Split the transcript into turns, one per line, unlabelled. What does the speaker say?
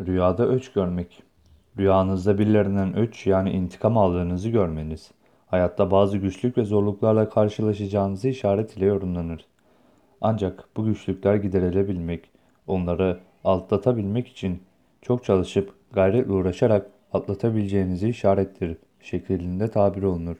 Rüyada öç görmek. Rüyanızda birilerinden öç yani intikam aldığınızı görmeniz. Hayatta bazı güçlük ve zorluklarla karşılaşacağınızı işaret ile yorumlanır. Ancak bu güçlükler giderilebilmek, onları atlatabilmek için çok çalışıp gayretle uğraşarak atlatabileceğinizi işarettir şeklinde tabir olunur.